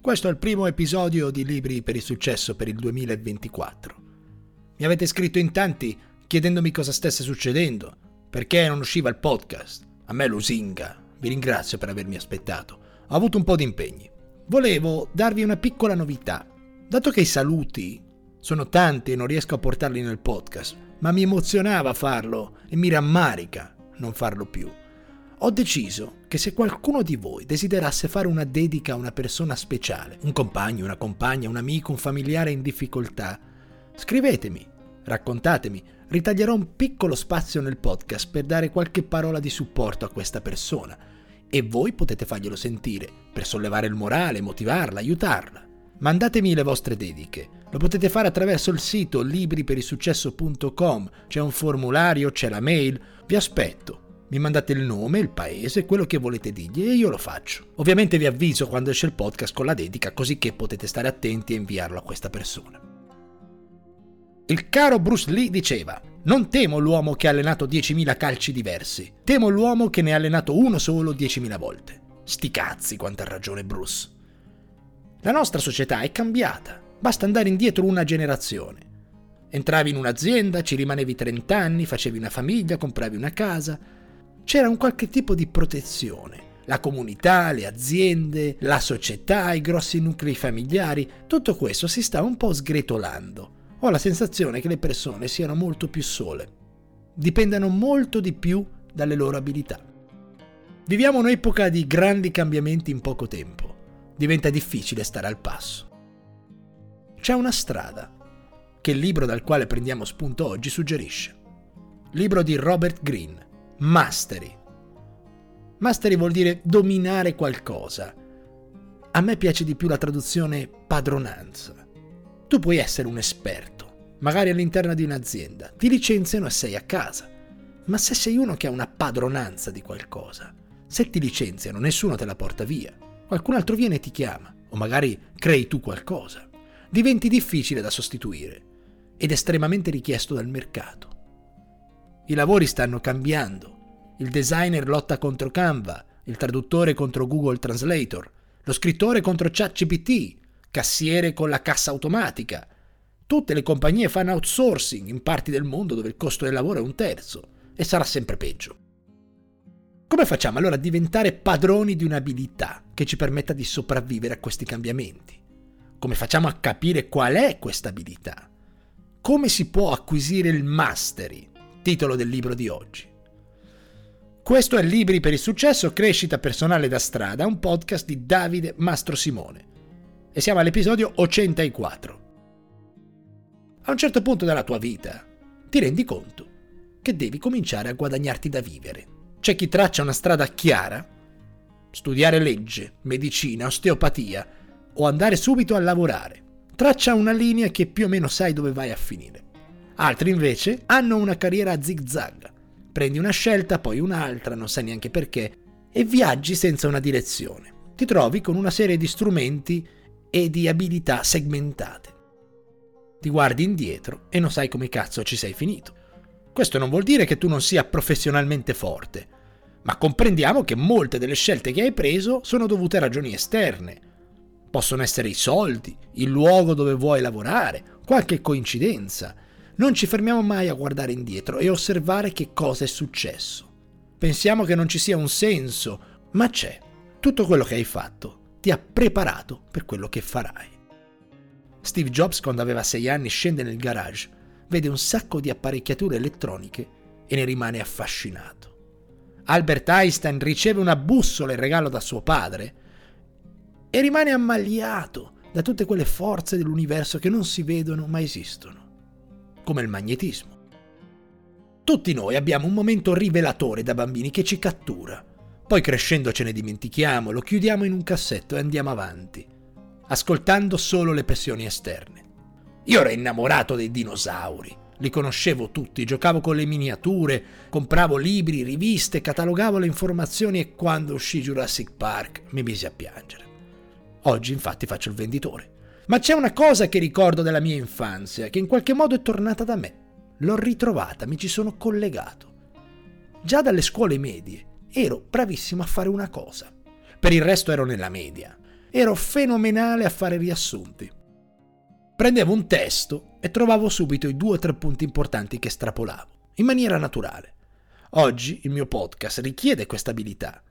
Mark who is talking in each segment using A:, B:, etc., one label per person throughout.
A: Questo è il primo episodio di Libri per il successo per il 2024. Mi avete scritto in tanti chiedendomi cosa stesse succedendo, perché non usciva il podcast. A me lusinga. Vi ringrazio per avermi aspettato. Ho avuto un po' di impegni. Volevo darvi una piccola novità. Dato che i saluti sono tanti e non riesco a portarli nel podcast, ma mi emozionava farlo e mi rammarica non farlo più ho deciso che se qualcuno di voi desiderasse fare una dedica a una persona speciale, un compagno, una compagna, un amico, un familiare in difficoltà, scrivetemi, raccontatemi, ritaglierò un piccolo spazio nel podcast per dare qualche parola di supporto a questa persona e voi potete farglielo sentire per sollevare il morale, motivarla, aiutarla. Mandatemi le vostre dediche. Lo potete fare attraverso il sito libriperissuccesso.com, c'è un formulario, c'è la mail. Vi aspetto. Mi mandate il nome, il paese, quello che volete dirgli e io lo faccio. Ovviamente vi avviso quando esce il podcast con la dedica così che potete stare attenti e inviarlo a questa persona. Il caro Bruce Lee diceva, non temo l'uomo che ha allenato 10.000 calci diversi, temo l'uomo che ne ha allenato uno solo 10.000 volte. Sti cazzi quanta ragione Bruce. La nostra società è cambiata, basta andare indietro una generazione. Entravi in un'azienda, ci rimanevi 30 anni, facevi una famiglia, compravi una casa, c'era un qualche tipo di protezione. La comunità, le aziende, la società, i grossi nuclei familiari, tutto questo si sta un po' sgretolando. Ho la sensazione che le persone siano molto più sole. Dipendano molto di più dalle loro abilità. Viviamo un'epoca di grandi cambiamenti in poco tempo. Diventa difficile stare al passo. C'è una strada che il libro dal quale prendiamo spunto oggi suggerisce. Libro di Robert Greene Mastery. Mastery vuol dire dominare qualcosa. A me piace di più la traduzione padronanza. Tu puoi essere un esperto, magari all'interno di un'azienda, ti licenziano e sei a casa. Ma se sei uno che ha una padronanza di qualcosa, se ti licenziano nessuno te la porta via. Qualcun altro viene e ti chiama, o magari crei tu qualcosa. Diventi difficile da sostituire ed estremamente richiesto dal mercato. I lavori stanno cambiando. Il designer lotta contro Canva, il traduttore contro Google Translator, lo scrittore contro ChatGPT, cassiere con la cassa automatica. Tutte le compagnie fanno outsourcing in parti del mondo dove il costo del lavoro è un terzo e sarà sempre peggio. Come facciamo allora a diventare padroni di un'abilità che ci permetta di sopravvivere a questi cambiamenti? Come facciamo a capire qual è questa abilità? Come si può acquisire il mastery? Titolo del libro di oggi. Questo è Libri per il successo, crescita personale da strada, un podcast di Davide Mastro Simone. E siamo all'episodio 84. A un certo punto della tua vita ti rendi conto che devi cominciare a guadagnarti da vivere. C'è chi traccia una strada chiara, studiare legge, medicina, osteopatia o andare subito a lavorare. Traccia una linea che più o meno sai dove vai a finire. Altri invece hanno una carriera a zig-zag. Prendi una scelta, poi un'altra, non sai neanche perché, e viaggi senza una direzione. Ti trovi con una serie di strumenti e di abilità segmentate. Ti guardi indietro e non sai come cazzo ci sei finito. Questo non vuol dire che tu non sia professionalmente forte, ma comprendiamo che molte delle scelte che hai preso sono dovute a ragioni esterne. Possono essere i soldi, il luogo dove vuoi lavorare, qualche coincidenza, non ci fermiamo mai a guardare indietro e osservare che cosa è successo. Pensiamo che non ci sia un senso, ma c'è. Tutto quello che hai fatto ti ha preparato per quello che farai. Steve Jobs, quando aveva sei anni, scende nel garage, vede un sacco di apparecchiature elettroniche e ne rimane affascinato. Albert Einstein riceve una bussola in regalo da suo padre e rimane ammaliato da tutte quelle forze dell'universo che non si vedono ma esistono come il magnetismo. Tutti noi abbiamo un momento rivelatore da bambini che ci cattura. Poi crescendo ce ne dimentichiamo, lo chiudiamo in un cassetto e andiamo avanti, ascoltando solo le pressioni esterne. Io ero innamorato dei dinosauri, li conoscevo tutti, giocavo con le miniature, compravo libri, riviste, catalogavo le informazioni e quando uscì Jurassic Park mi misi a piangere. Oggi infatti faccio il venditore ma c'è una cosa che ricordo della mia infanzia, che in qualche modo è tornata da me. L'ho ritrovata, mi ci sono collegato. Già dalle scuole medie ero bravissimo a fare una cosa. Per il resto ero nella media. ero fenomenale a fare riassunti. Prendevo un testo e trovavo subito i due o tre punti importanti che estrapolavo, in maniera naturale. Oggi il mio podcast richiede questa abilità.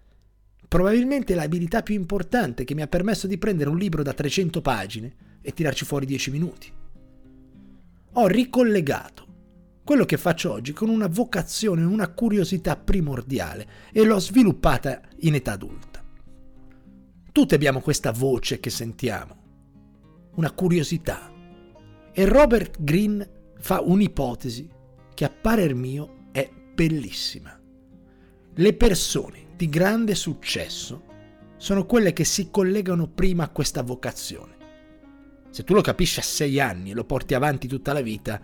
A: Probabilmente l'abilità più importante che mi ha permesso di prendere un libro da 300 pagine e tirarci fuori 10 minuti. Ho ricollegato quello che faccio oggi con una vocazione, una curiosità primordiale e l'ho sviluppata in età adulta. Tutti abbiamo questa voce che sentiamo, una curiosità. E Robert Greene fa un'ipotesi che a parer mio è bellissima. Le persone di grande successo sono quelle che si collegano prima a questa vocazione. Se tu lo capisci a sei anni e lo porti avanti tutta la vita,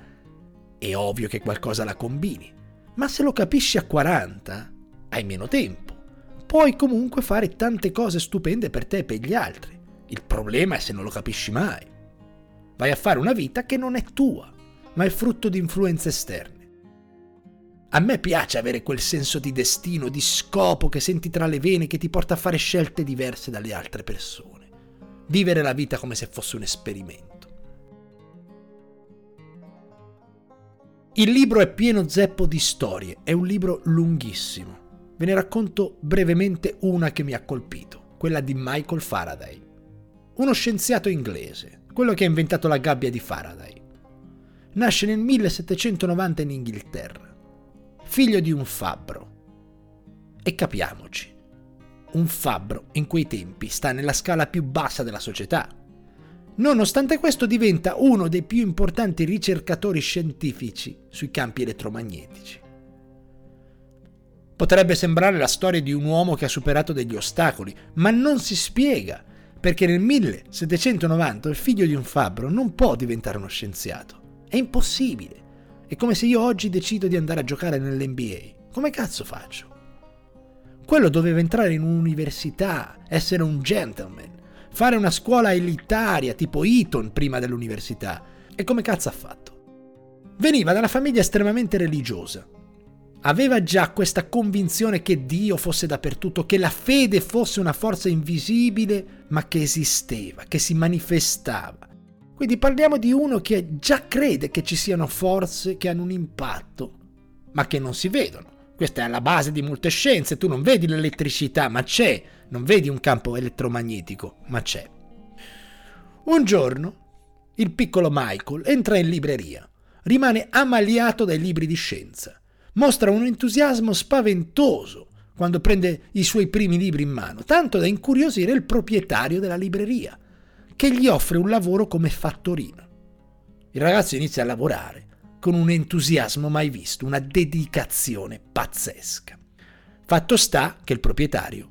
A: è ovvio che qualcosa la combini. Ma se lo capisci a 40, hai meno tempo. Puoi comunque fare tante cose stupende per te e per gli altri. Il problema è se non lo capisci mai. Vai a fare una vita che non è tua, ma è frutto di influenze esterne. A me piace avere quel senso di destino, di scopo che senti tra le vene che ti porta a fare scelte diverse dalle altre persone. Vivere la vita come se fosse un esperimento. Il libro è pieno zeppo di storie, è un libro lunghissimo. Ve ne racconto brevemente una che mi ha colpito, quella di Michael Faraday. Uno scienziato inglese, quello che ha inventato la gabbia di Faraday. Nasce nel 1790 in Inghilterra, figlio di un fabbro. E capiamoci, un fabbro in quei tempi sta nella scala più bassa della società, Nonostante questo diventa uno dei più importanti ricercatori scientifici sui campi elettromagnetici. Potrebbe sembrare la storia di un uomo che ha superato degli ostacoli, ma non si spiega perché nel 1790 il figlio di un fabbro non può diventare uno scienziato. È impossibile. È come se io oggi decido di andare a giocare nell'NBA. Come cazzo faccio? Quello doveva entrare in un'università, essere un gentleman, fare una scuola elitaria tipo Eton prima dell'università. E come cazzo ha fatto? Veniva da una famiglia estremamente religiosa. Aveva già questa convinzione che Dio fosse dappertutto, che la fede fosse una forza invisibile, ma che esisteva, che si manifestava. Quindi parliamo di uno che già crede che ci siano forze che hanno un impatto, ma che non si vedono. Questa è la base di molte scienze, tu non vedi l'elettricità, ma c'è, non vedi un campo elettromagnetico, ma c'è. Un giorno il piccolo Michael entra in libreria, rimane ammaliato dai libri di scienza, mostra un entusiasmo spaventoso quando prende i suoi primi libri in mano, tanto da incuriosire il proprietario della libreria, che gli offre un lavoro come fattorino. Il ragazzo inizia a lavorare con un entusiasmo mai visto, una dedicazione pazzesca. Fatto sta che il proprietario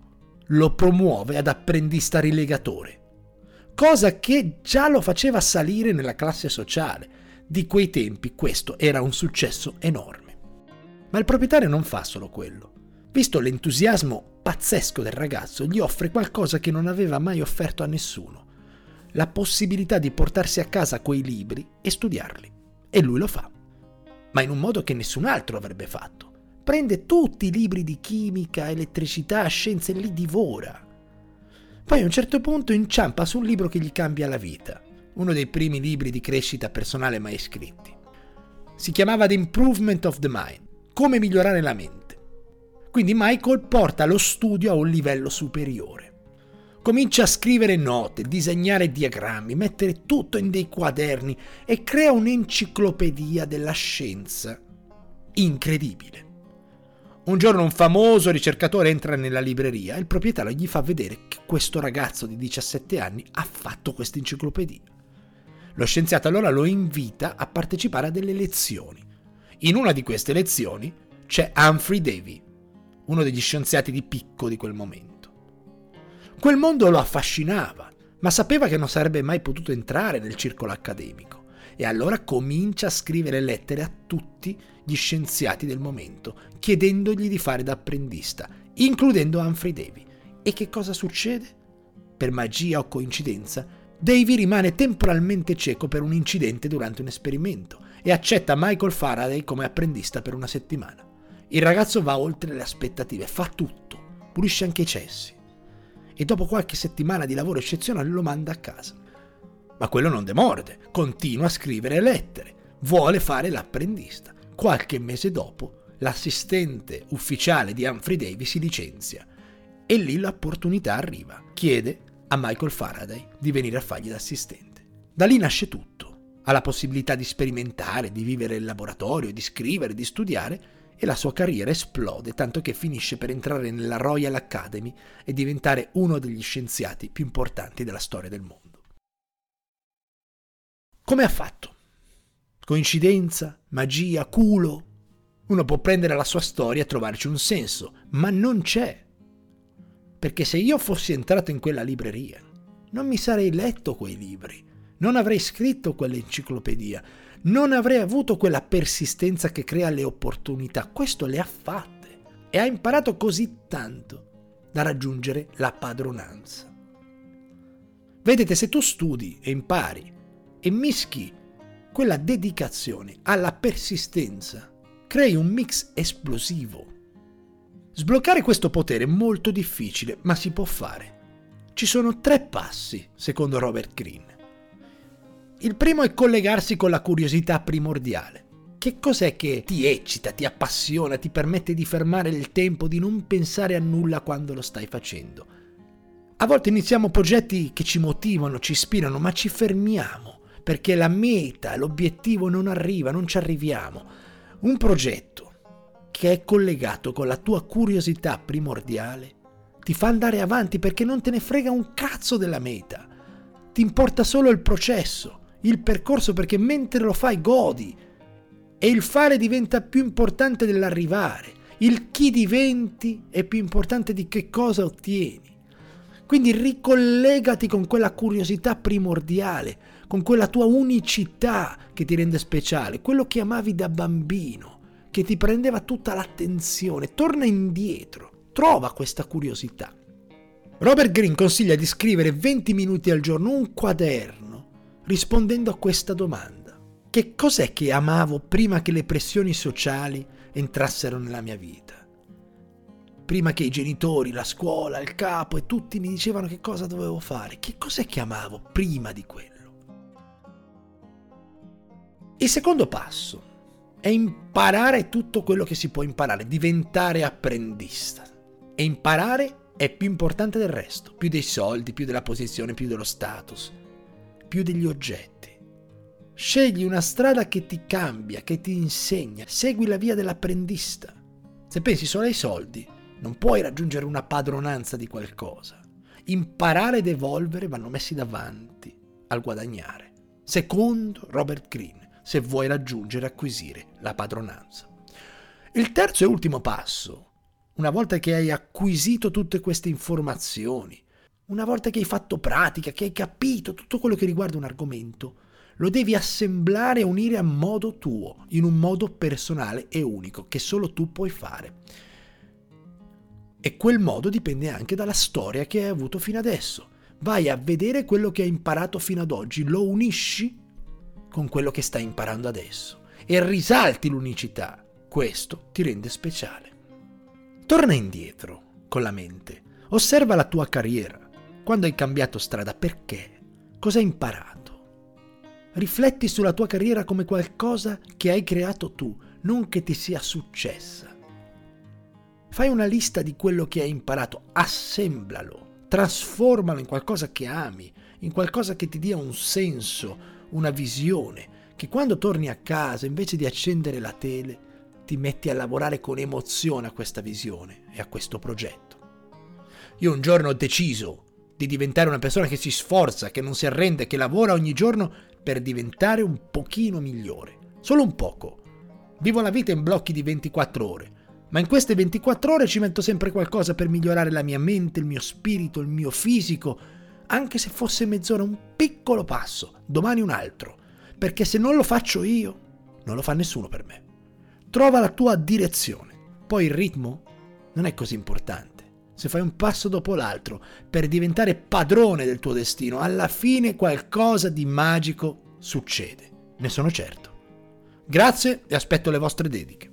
A: lo promuove ad apprendista rilegatore, cosa che già lo faceva salire nella classe sociale. Di quei tempi questo era un successo enorme. Ma il proprietario non fa solo quello. Visto l'entusiasmo pazzesco del ragazzo, gli offre qualcosa che non aveva mai offerto a nessuno, la possibilità di portarsi a casa quei libri e studiarli. E lui lo fa, ma in un modo che nessun altro avrebbe fatto prende tutti i libri di chimica, elettricità, scienze e li divora. Poi a un certo punto inciampa su un libro che gli cambia la vita, uno dei primi libri di crescita personale mai scritti. Si chiamava The Improvement of the Mind, come migliorare la mente. Quindi Michael porta lo studio a un livello superiore. Comincia a scrivere note, disegnare diagrammi, mettere tutto in dei quaderni e crea un'enciclopedia della scienza incredibile. Un giorno un famoso ricercatore entra nella libreria e il proprietario gli fa vedere che questo ragazzo di 17 anni ha fatto questa enciclopedia. Lo scienziato allora lo invita a partecipare a delle lezioni. In una di queste lezioni c'è Humphrey Davy, uno degli scienziati di picco di quel momento. Quel mondo lo affascinava, ma sapeva che non sarebbe mai potuto entrare nel circolo accademico e allora comincia a scrivere lettere a tutti gli scienziati del momento, chiedendogli di fare da apprendista, includendo Humphrey Davy. E che cosa succede? Per magia o coincidenza, Davy rimane temporalmente cieco per un incidente durante un esperimento e accetta Michael Faraday come apprendista per una settimana. Il ragazzo va oltre le aspettative, fa tutto, pulisce anche i cessi. E dopo qualche settimana di lavoro eccezionale lo manda a casa. Ma quello non demorde, continua a scrivere lettere, vuole fare l'apprendista. Qualche mese dopo, l'assistente ufficiale di Humphrey Davy si licenzia e lì l'opportunità arriva. Chiede a Michael Faraday di venire a fargli l'assistente. Da lì nasce tutto. Ha la possibilità di sperimentare, di vivere in laboratorio, di scrivere, di studiare e la sua carriera esplode tanto che finisce per entrare nella Royal Academy e diventare uno degli scienziati più importanti della storia del mondo. Come ha fatto? Coincidenza? Magia? Culo? Uno può prendere la sua storia e trovarci un senso, ma non c'è. Perché se io fossi entrato in quella libreria, non mi sarei letto quei libri, non avrei scritto quell'enciclopedia, non avrei avuto quella persistenza che crea le opportunità. Questo le ha fatte e ha imparato così tanto da raggiungere la padronanza. Vedete, se tu studi e impari e mischi quella dedicazione alla persistenza, crei un mix esplosivo. Sbloccare questo potere è molto difficile, ma si può fare. Ci sono tre passi, secondo Robert Greene. Il primo è collegarsi con la curiosità primordiale. Che cos'è che ti eccita, ti appassiona, ti permette di fermare il tempo, di non pensare a nulla quando lo stai facendo? A volte iniziamo progetti che ci motivano, ci ispirano, ma ci fermiamo perché la meta, l'obiettivo non arriva, non ci arriviamo. Un progetto che è collegato con la tua curiosità primordiale ti fa andare avanti perché non te ne frega un cazzo della meta. Ti importa solo il processo il percorso perché mentre lo fai godi e il fare diventa più importante dell'arrivare. Il chi diventi è più importante di che cosa ottieni. Quindi ricollegati con quella curiosità primordiale, con quella tua unicità che ti rende speciale, quello che amavi da bambino, che ti prendeva tutta l'attenzione. Torna indietro, trova questa curiosità. Robert Greene consiglia di scrivere 20 minuti al giorno un quaderno rispondendo a questa domanda. Che cos'è che amavo prima che le pressioni sociali entrassero nella mia vita? Prima che i genitori, la scuola, il capo e tutti mi dicevano che cosa dovevo fare, che cos'è che amavo prima di quello? Il secondo passo è imparare tutto quello che si può imparare, diventare apprendista. E imparare è più importante del resto, più dei soldi, più della posizione, più dello status più degli oggetti. Scegli una strada che ti cambia, che ti insegna, segui la via dell'apprendista. Se pensi solo ai soldi, non puoi raggiungere una padronanza di qualcosa. Imparare ed evolvere vanno messi davanti al guadagnare. Secondo Robert Greene, se vuoi raggiungere e acquisire la padronanza. Il terzo e ultimo passo, una volta che hai acquisito tutte queste informazioni, una volta che hai fatto pratica, che hai capito tutto quello che riguarda un argomento, lo devi assemblare e unire a modo tuo, in un modo personale e unico, che solo tu puoi fare. E quel modo dipende anche dalla storia che hai avuto fino adesso. Vai a vedere quello che hai imparato fino ad oggi, lo unisci con quello che stai imparando adesso e risalti l'unicità. Questo ti rende speciale. Torna indietro con la mente, osserva la tua carriera, quando hai cambiato strada, perché? Cosa hai imparato? Rifletti sulla tua carriera come qualcosa che hai creato tu, non che ti sia successa. Fai una lista di quello che hai imparato, assemblalo, trasformalo in qualcosa che ami, in qualcosa che ti dia un senso, una visione, che quando torni a casa, invece di accendere la tele, ti metti a lavorare con emozione a questa visione e a questo progetto. Io un giorno ho deciso di diventare una persona che si sforza, che non si arrende, che lavora ogni giorno per diventare un pochino migliore. Solo un poco. Vivo la vita in blocchi di 24 ore, ma in queste 24 ore ci metto sempre qualcosa per migliorare la mia mente, il mio spirito, il mio fisico, anche se fosse mezz'ora un piccolo passo, domani un altro, perché se non lo faccio io, non lo fa nessuno per me. Trova la tua direzione, poi il ritmo non è così importante se fai un passo dopo l'altro per diventare padrone del tuo destino, alla fine qualcosa di magico succede, ne sono certo. Grazie e aspetto le vostre dediche.